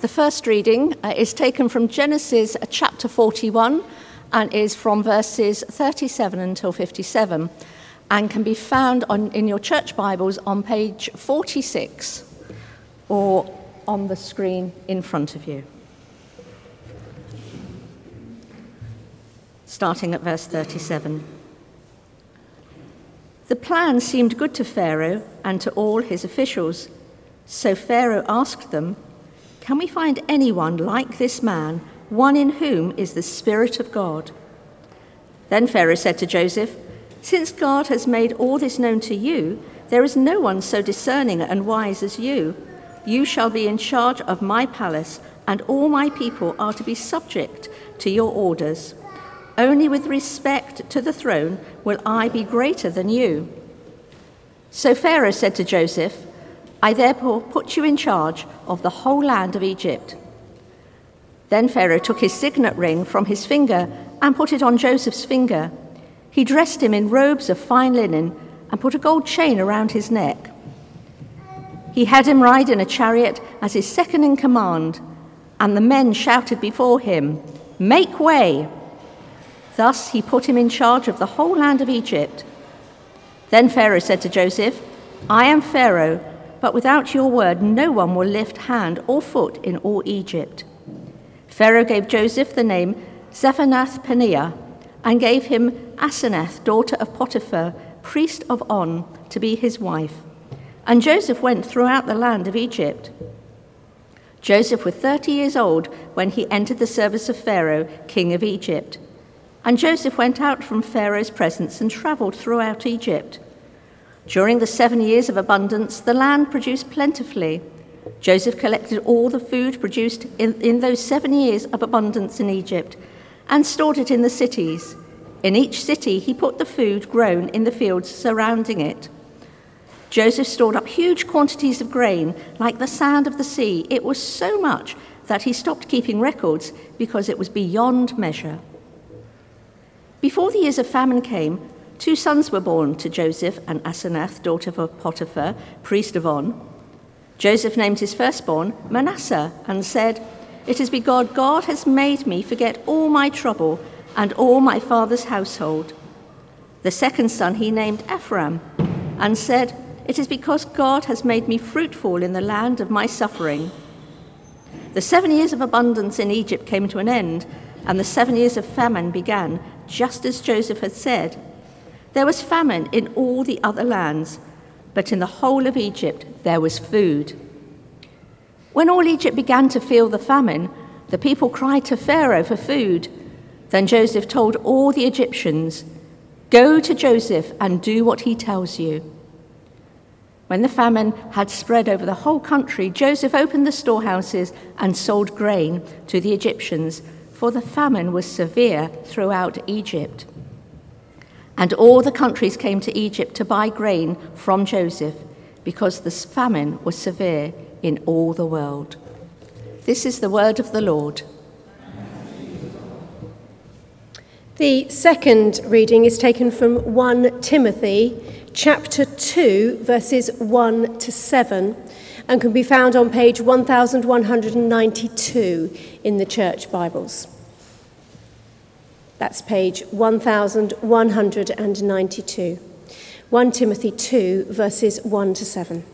The first reading uh, is taken from Genesis uh, chapter 41 and is from verses 37 until 57 and can be found on, in your church Bibles on page 46 or on the screen in front of you. Starting at verse 37. The plan seemed good to Pharaoh and to all his officials. So Pharaoh asked them, can we find anyone like this man, one in whom is the Spirit of God? Then Pharaoh said to Joseph, Since God has made all this known to you, there is no one so discerning and wise as you. You shall be in charge of my palace, and all my people are to be subject to your orders. Only with respect to the throne will I be greater than you. So Pharaoh said to Joseph, I therefore put you in charge of the whole land of Egypt. Then Pharaoh took his signet ring from his finger and put it on Joseph's finger. He dressed him in robes of fine linen and put a gold chain around his neck. He had him ride in a chariot as his second in command, and the men shouted before him, Make way! Thus he put him in charge of the whole land of Egypt. Then Pharaoh said to Joseph, I am Pharaoh but without your word, no one will lift hand or foot in all Egypt. Pharaoh gave Joseph the name Zaphenath Paneah and gave him Asenath, daughter of Potiphar, priest of On, to be his wife. And Joseph went throughout the land of Egypt. Joseph was 30 years old when he entered the service of Pharaoh, king of Egypt. And Joseph went out from Pharaoh's presence and traveled throughout Egypt. During the seven years of abundance, the land produced plentifully. Joseph collected all the food produced in, in those seven years of abundance in Egypt and stored it in the cities. In each city, he put the food grown in the fields surrounding it. Joseph stored up huge quantities of grain, like the sand of the sea. It was so much that he stopped keeping records because it was beyond measure. Before the years of famine came, Two sons were born to Joseph and Asenath, daughter of Potiphar, priest of On. Joseph named his firstborn Manasseh and said, It is because God has made me forget all my trouble and all my father's household. The second son he named Ephraim and said, It is because God has made me fruitful in the land of my suffering. The seven years of abundance in Egypt came to an end, and the seven years of famine began, just as Joseph had said. There was famine in all the other lands, but in the whole of Egypt there was food. When all Egypt began to feel the famine, the people cried to Pharaoh for food. Then Joseph told all the Egyptians, Go to Joseph and do what he tells you. When the famine had spread over the whole country, Joseph opened the storehouses and sold grain to the Egyptians, for the famine was severe throughout Egypt. And all the countries came to Egypt to buy grain from Joseph because the famine was severe in all the world. This is the word of the Lord. The second reading is taken from 1 Timothy chapter 2 verses 1 to 7 and can be found on page 1192 in the church Bibles. That's page 1192. 1 Timothy 2, verses 1 to 7.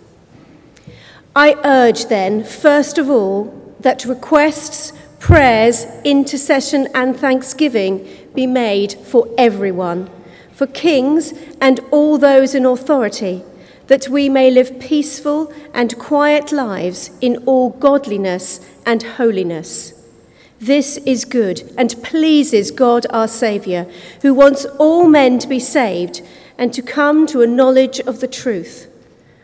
I urge then, first of all, that requests, prayers, intercession, and thanksgiving be made for everyone, for kings and all those in authority, that we may live peaceful and quiet lives in all godliness and holiness. This is good and pleases God our Saviour, who wants all men to be saved and to come to a knowledge of the truth.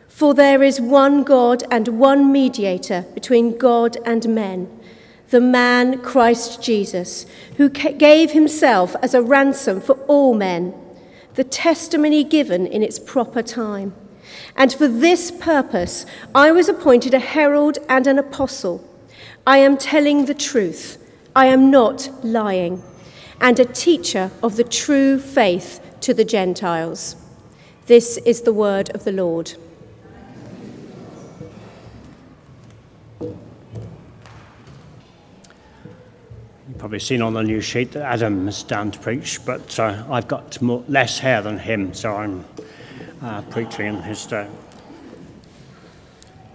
For there is one God and one mediator between God and men, the man Christ Jesus, who gave himself as a ransom for all men, the testimony given in its proper time. And for this purpose I was appointed a herald and an apostle. I am telling the truth. I am not lying, and a teacher of the true faith to the Gentiles. This is the word of the Lord. You've probably seen on the news sheet that Adam is down to preach, but uh, I've got more, less hair than him, so I'm uh, preaching in his stead.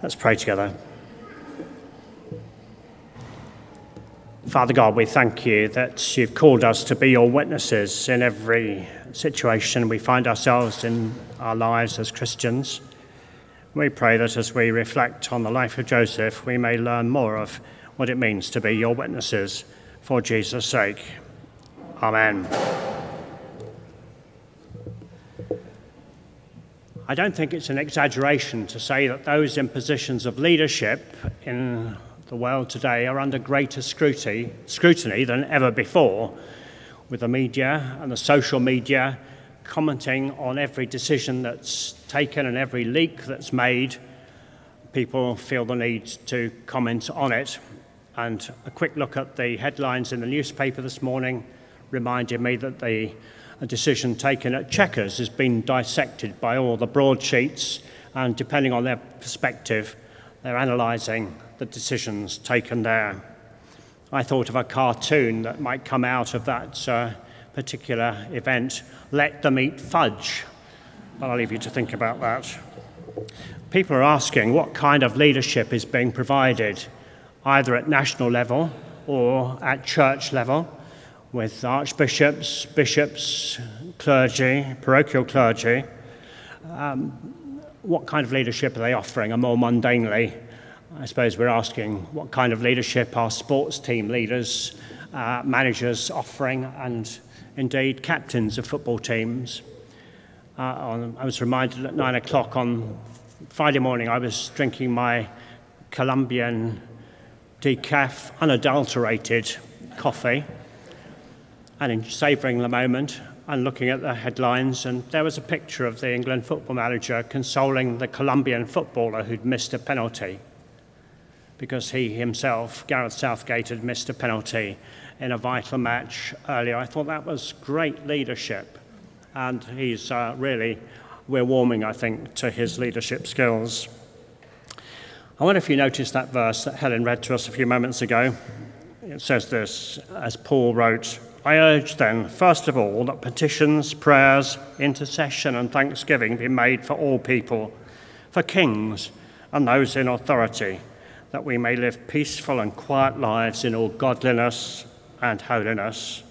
Let's pray together. Father God, we thank you that you've called us to be your witnesses in every situation we find ourselves in our lives as Christians. We pray that as we reflect on the life of Joseph, we may learn more of what it means to be your witnesses for Jesus' sake. Amen. I don't think it's an exaggeration to say that those in positions of leadership in the world today are under greater scrutiny, scrutiny than ever before, with the media and the social media commenting on every decision that's taken and every leak that's made. People feel the need to comment on it. And a quick look at the headlines in the newspaper this morning reminded me that the decision taken at Chequers has been dissected by all the broadsheets, and depending on their perspective, they're analysing the decisions taken there. I thought of a cartoon that might come out of that uh, particular event let them eat fudge. But I'll leave you to think about that. People are asking what kind of leadership is being provided either at national level or at church level with archbishops, bishops, clergy, parochial clergy. Um, what kind of leadership are they offering? And more mundanely, I suppose we're asking what kind of leadership are sports team leaders, uh, managers offering, and indeed captains of football teams. Uh, on, I was reminded at nine o'clock on Friday morning, I was drinking my Colombian decaf, unadulterated coffee, and in savouring the moment and looking at the headlines. And there was a picture of the England football manager consoling the Colombian footballer who'd missed a penalty because he himself, Gareth Southgate, had missed a penalty in a vital match earlier. I thought that was great leadership. And he's uh, really, we're warming, I think, to his leadership skills. I wonder if you noticed that verse that Helen read to us a few moments ago. It says this, as Paul wrote I urge then, first of all, that petitions, prayers, intercession, and thanksgiving be made for all people, for kings and those in authority, that we may live peaceful and quiet lives in all godliness and holiness.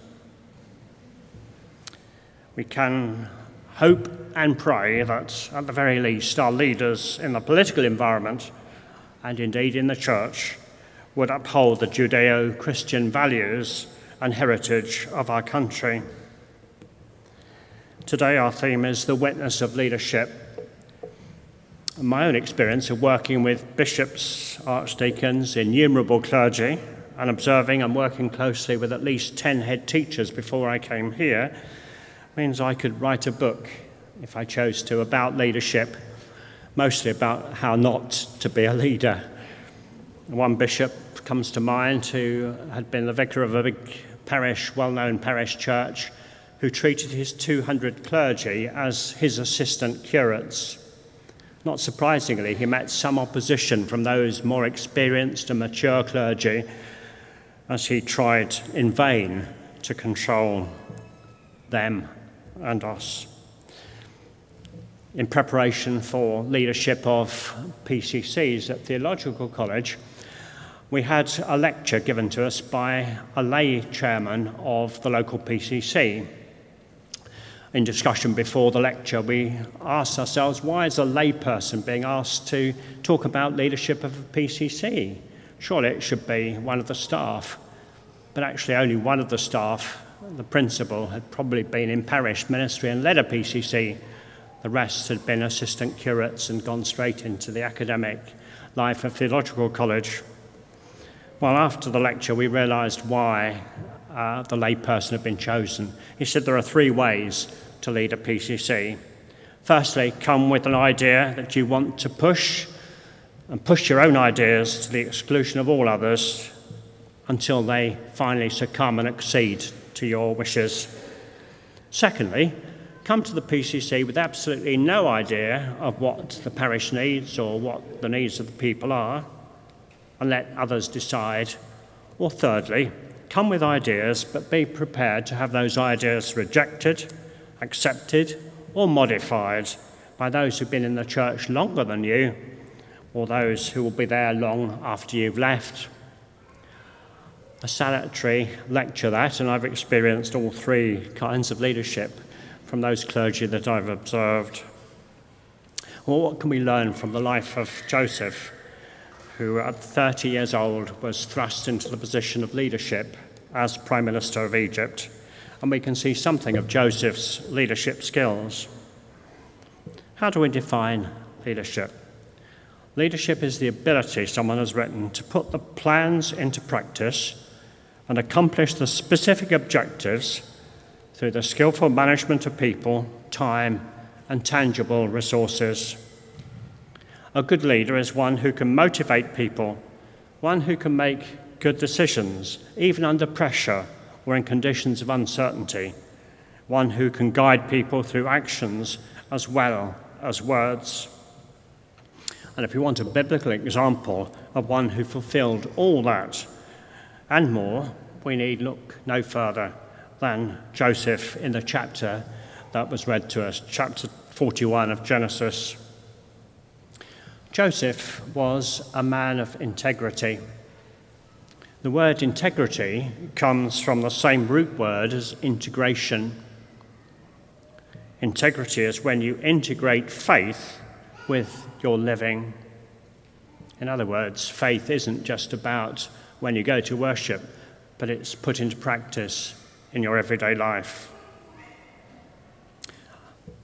We can hope and pray that, at the very least, our leaders in the political environment and indeed in the church, would uphold the Judeo Christian values and heritage of our country. Today, our theme is the witness of leadership. My own experience of working with bishops, archdeacons, innumerable clergy, and observing and working closely with at least 10 head teachers before I came here means I could write a book, if I chose to, about leadership mostly about how not to be a leader. One bishop comes to mind who had been the vicar of a big parish, well known parish church, who treated his 200 clergy as his assistant curates. Not surprisingly, he met some opposition from those more experienced and mature clergy as he tried in vain to control them and us in preparation for leadership of PCCs at Theological College, we had a lecture given to us by a lay chairman of the local PCC. In discussion before the lecture, we asked ourselves why is a layperson being asked to talk about leadership of a PCC? Surely it should be one of the staff. But actually, only one of the staff, the principal, had probably been in parish ministry and led a PCC the rest had been assistant curates and gone straight into the academic life of Theological College. Well, after the lecture, we realised why uh, the layperson had been chosen. He said there are three ways to lead a PCC. Firstly, come with an idea that you want to push and push your own ideas to the exclusion of all others until they finally succumb and accede to your wishes. Secondly, come to the PCC with absolutely no idea of what the parish needs or what the needs of the people are and let others decide. Or thirdly, come with ideas, but be prepared to have those ideas rejected, accepted, or modified by those who've been in the church longer than you, or those who will be there long after you've left. A salutary lecture that, and I've experienced all three kinds of leadership from those clergy that I've observed. Well, what can we learn from the life of Joseph, who at 30 years old was thrust into the position of leadership as Prime Minister of Egypt? And we can see something of Joseph's leadership skills. How do we define leadership? Leadership is the ability, someone has written, to put the plans into practice and accomplish the specific objectives through the skillful management of people, time, and tangible resources. A good leader is one who can motivate people, one who can make good decisions, even under pressure or in conditions of uncertainty, one who can guide people through actions as well as words. And if you want a biblical example of one who fulfilled all that and more, we need look no further than Joseph in the chapter that was read to us, chapter 41 of Genesis. Joseph was a man of integrity. The word integrity comes from the same root word as integration. Integrity is when you integrate faith with your living. In other words, faith isn't just about when you go to worship, but it's put into practice in your everyday life.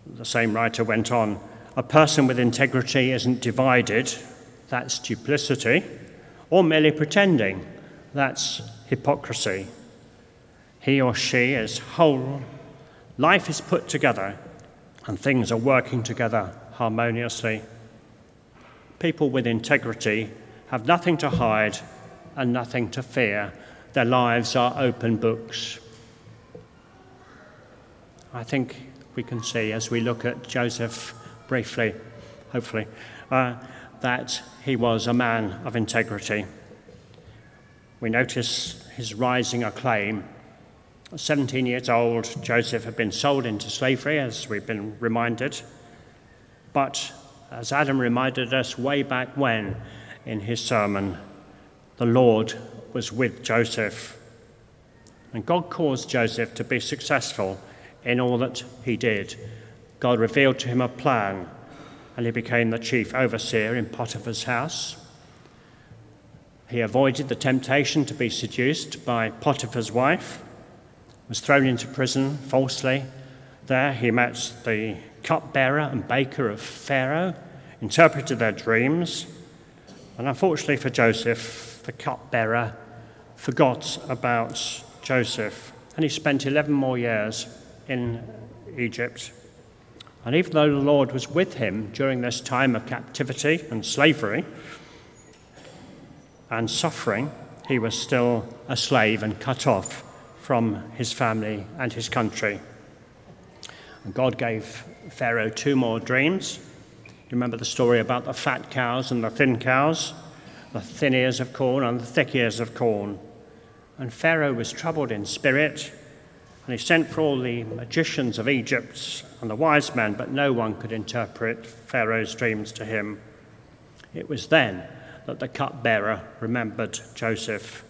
The same writer went on a person with integrity isn't divided, that's duplicity, or merely pretending, that's hypocrisy. He or she is whole, life is put together, and things are working together harmoniously. People with integrity have nothing to hide and nothing to fear. Their lives are open books. I think we can see as we look at Joseph briefly, hopefully, uh, that he was a man of integrity. We notice his rising acclaim. 17 years old, Joseph had been sold into slavery, as we've been reminded. But as Adam reminded us way back when in his sermon, the Lord was with Joseph. And God caused Joseph to be successful in all that he did. God revealed to him a plan, and he became the chief overseer in Potiphar's house. He avoided the temptation to be seduced by Potiphar's wife, was thrown into prison falsely. There he met the cupbearer and baker of Pharaoh, interpreted their dreams, and unfortunately for Joseph, the cupbearer forgot about Joseph, and he spent 11 more years in Egypt. And even though the Lord was with him during this time of captivity and slavery and suffering, he was still a slave and cut off from his family and his country. And God gave Pharaoh two more dreams. You remember the story about the fat cows and the thin cows, the thin ears of corn and the thick ears of corn. And Pharaoh was troubled in spirit and he sent for all the magicians of Egypt and the wise men, but no one could interpret Pharaoh's dreams to him. It was then that the cupbearer remembered Joseph,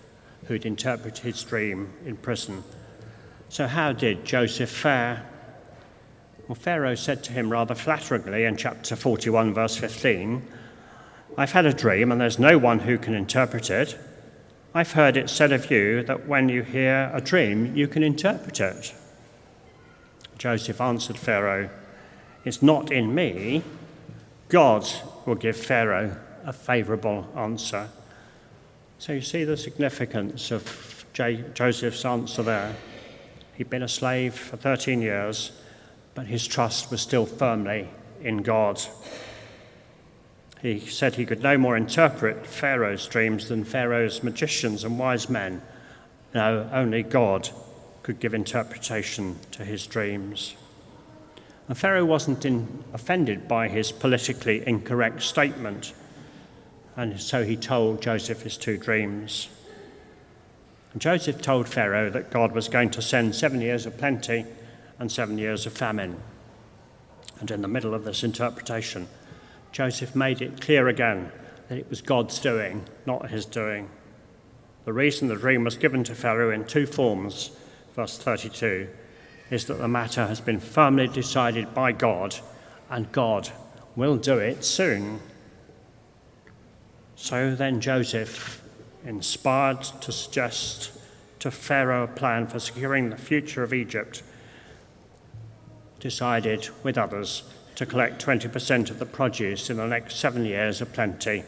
who'd interpreted his dream in prison. So, how did Joseph fare? Well, Pharaoh said to him rather flatteringly in chapter 41, verse 15 I've had a dream, and there's no one who can interpret it. I've heard it said of you that when you hear a dream, you can interpret it. Joseph answered Pharaoh, It's not in me. God will give Pharaoh a favorable answer. So you see the significance of J- Joseph's answer there. He'd been a slave for 13 years, but his trust was still firmly in God. He said he could no more interpret Pharaoh's dreams than Pharaoh's magicians and wise men. No, only God could give interpretation to his dreams. And Pharaoh wasn't in, offended by his politically incorrect statement, and so he told Joseph his two dreams. And Joseph told Pharaoh that God was going to send seven years of plenty and seven years of famine. And in the middle of this interpretation, Joseph made it clear again that it was God's doing, not his doing. The reason the dream was given to Pharaoh in two forms, verse 32, is that the matter has been firmly decided by God, and God will do it soon. So then Joseph, inspired to suggest to Pharaoh a plan for securing the future of Egypt, decided with others to collect 20% of the produce in the next seven years of plenty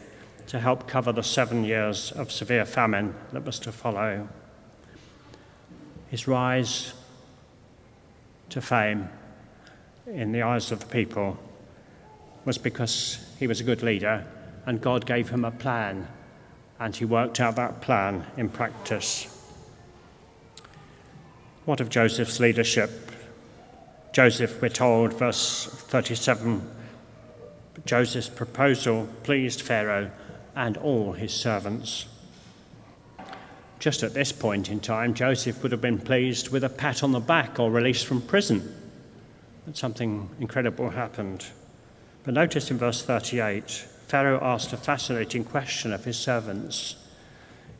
to help cover the seven years of severe famine that was to follow. His rise to fame in the eyes of the people was because he was a good leader and God gave him a plan and he worked out that plan in practice. What of Joseph's leadership? Joseph, we're told, verse 37, Joseph's proposal pleased Pharaoh and all his servants. Just at this point in time, Joseph would have been pleased with a pat on the back or release from prison. But something incredible happened. But notice in verse 38, Pharaoh asked a fascinating question of his servants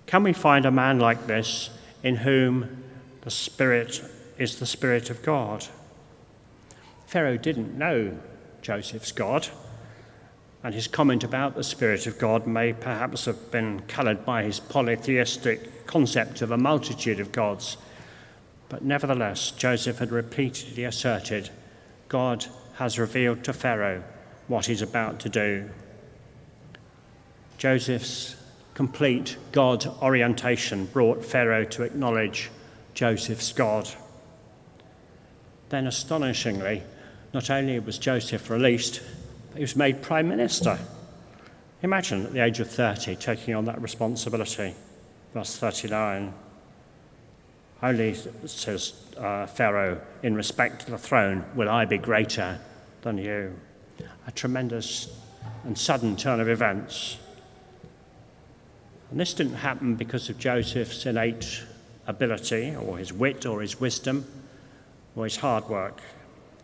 Can we find a man like this in whom the Spirit is the Spirit of God? Pharaoh didn't know Joseph's God. And his comment about the Spirit of God may perhaps have been coloured by his polytheistic concept of a multitude of gods. But nevertheless, Joseph had repeatedly asserted God has revealed to Pharaoh what he's about to do. Joseph's complete God orientation brought Pharaoh to acknowledge Joseph's God. Then, astonishingly, not only was Joseph released, he was made Prime Minister. Imagine at the age of 30 taking on that responsibility. Verse 39. Only, says uh, Pharaoh, in respect to the throne, will I be greater than you. A tremendous and sudden turn of events. And this didn't happen because of Joseph's innate ability or his wit or his wisdom or his hard work.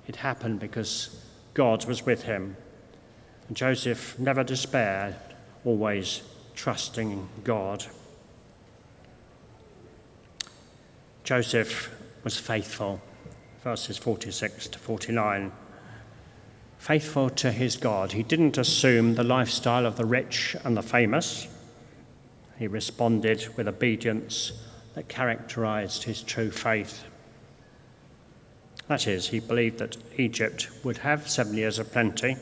It happened because God was with him and Joseph never despaired, always trusting God. Joseph was faithful, verses 46 to 49. Faithful to his God. He didn't assume the lifestyle of the rich and the famous. He responded with obedience that characterized his true faith. That is, he believed that Egypt would have seven years of plenty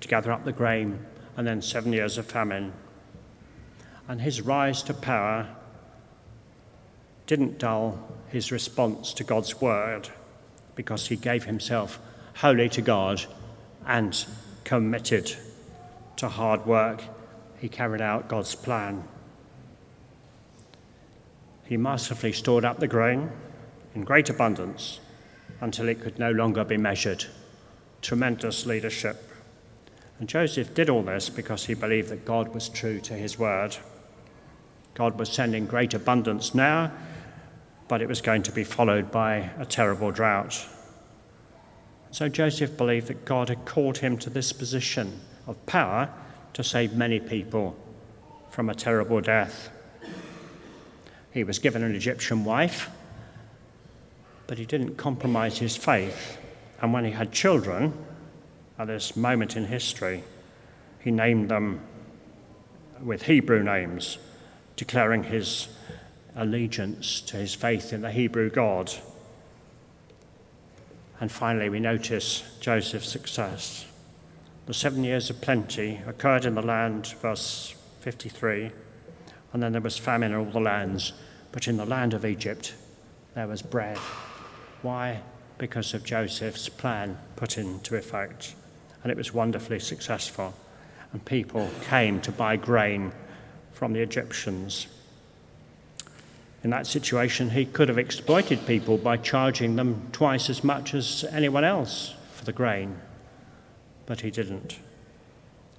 to gather up the grain, and then seven years of famine. And his rise to power didn't dull his response to God's word because he gave himself wholly to God and committed to hard work. He carried out God's plan. He masterfully stored up the grain in great abundance until it could no longer be measured. Tremendous leadership. And Joseph did all this because he believed that God was true to his word. God was sending great abundance now, but it was going to be followed by a terrible drought. So Joseph believed that God had called him to this position of power to save many people from a terrible death. He was given an Egyptian wife, but he didn't compromise his faith. And when he had children, at this moment in history, he named them with Hebrew names, declaring his allegiance to his faith in the Hebrew God. And finally, we notice Joseph's success. The seven years of plenty occurred in the land, verse 53, and then there was famine in all the lands, but in the land of Egypt there was bread. Why? Because of Joseph's plan put into effect and it was wonderfully successful. And people came to buy grain from the Egyptians. In that situation, he could have exploited people by charging them twice as much as anyone else for the grain, but he didn't.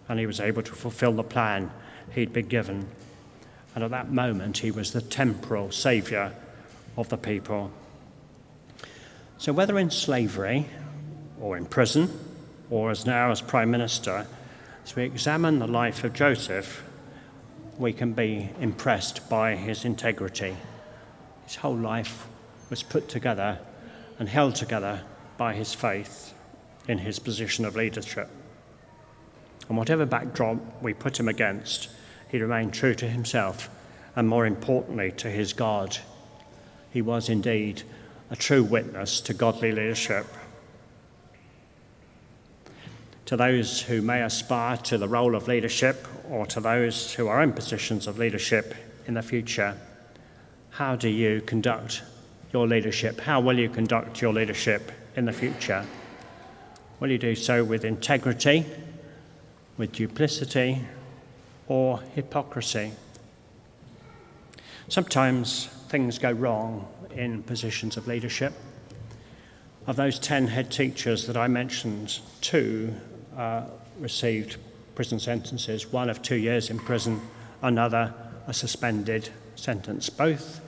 And he was able to fulfill the plan he'd been given. And at that moment, he was the temporal saviour of the people. So, whether in slavery or in prison or as now as Prime Minister, as we examine the life of Joseph, we can be impressed by his integrity. His whole life was put together and held together by his faith in his position of leadership. And whatever backdrop we put him against, he remained true to himself and, more importantly, to his God. He was indeed a true witness to godly leadership. To those who may aspire to the role of leadership or to those who are in positions of leadership in the future, how do you conduct your leadership? How will you conduct your leadership in the future? Will you do so with integrity, with duplicity, or hypocrisy? Sometimes things go wrong in positions of leadership. Of those 10 head teachers that I mentioned, two uh, received prison sentences one of two years in prison, another a suspended sentence. Both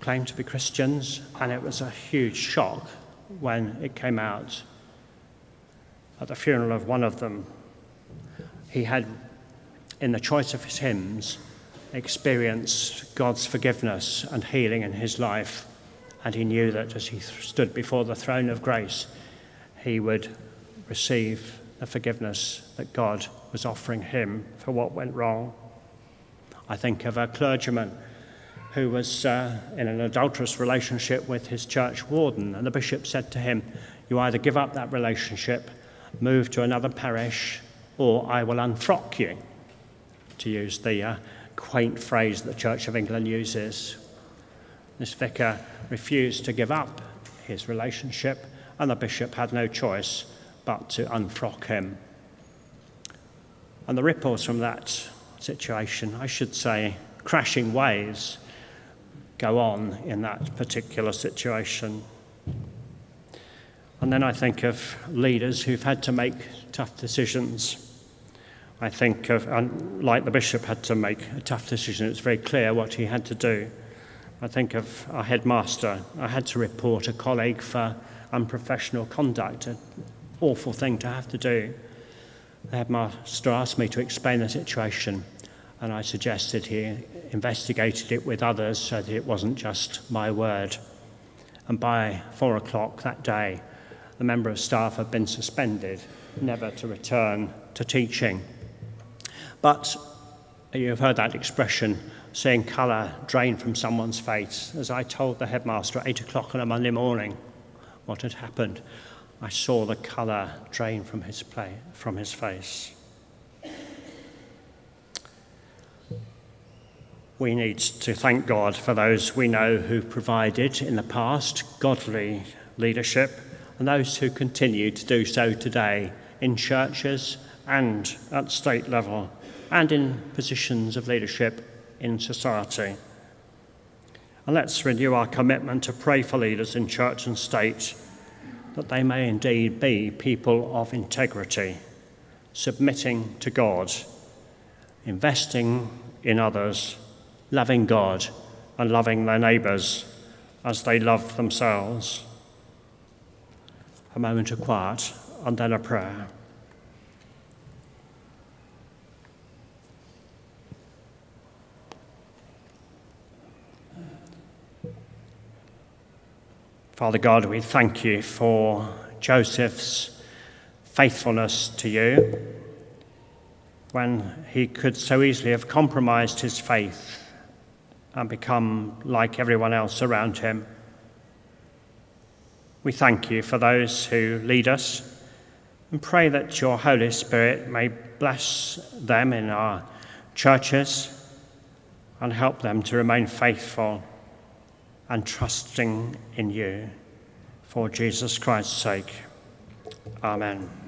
claimed to be Christians, and it was a huge shock when it came out at the funeral of one of them. He had, in the choice of his hymns, experienced God's forgiveness and healing in his life, and he knew that as he stood before the throne of grace, he would receive the forgiveness that God was offering him for what went wrong. I think of a clergyman who was uh, in an adulterous relationship with his church warden. And the bishop said to him, You either give up that relationship, move to another parish, or I will unfrock you, to use the uh, quaint phrase that the Church of England uses. This vicar refused to give up his relationship, and the bishop had no choice but to unfrock him. And the ripples from that situation, I should say, crashing waves, go on in that particular situation. And then I think of leaders who've had to make tough decisions. I think of, like the bishop had to make a tough decision, it's very clear what he had to do. I think of our headmaster. I had to report a colleague for unprofessional conduct, an awful thing to have to do. The headmaster asked me to explain the situation, and I suggested he investigated it with others so that it wasn't just my word. And by four o'clock that day, the member of staff had been suspended, never to return to teaching. But you've heard that expression, seeing colour drain from someone's face. As I told the headmaster at eight o'clock on a Monday morning what had happened, I saw the colour drain from his, play, from his face. We need to thank God for those we know who provided in the past godly leadership and those who continue to do so today in churches and at state level and in positions of leadership in society. And let's renew our commitment to pray for leaders in church and state that they may indeed be people of integrity, submitting to God, investing in others loving God and loving their neighbours as they love themselves. A moment of quiet and then a prayer. Father God, we thank you for Joseph's faithfulness to you when he could so easily have compromised his faith and become like everyone else around him. We thank you for those who lead us and pray that your Holy Spirit may bless them in our churches and help them to remain faithful and trusting in you. For Jesus Christ's sake. Amen.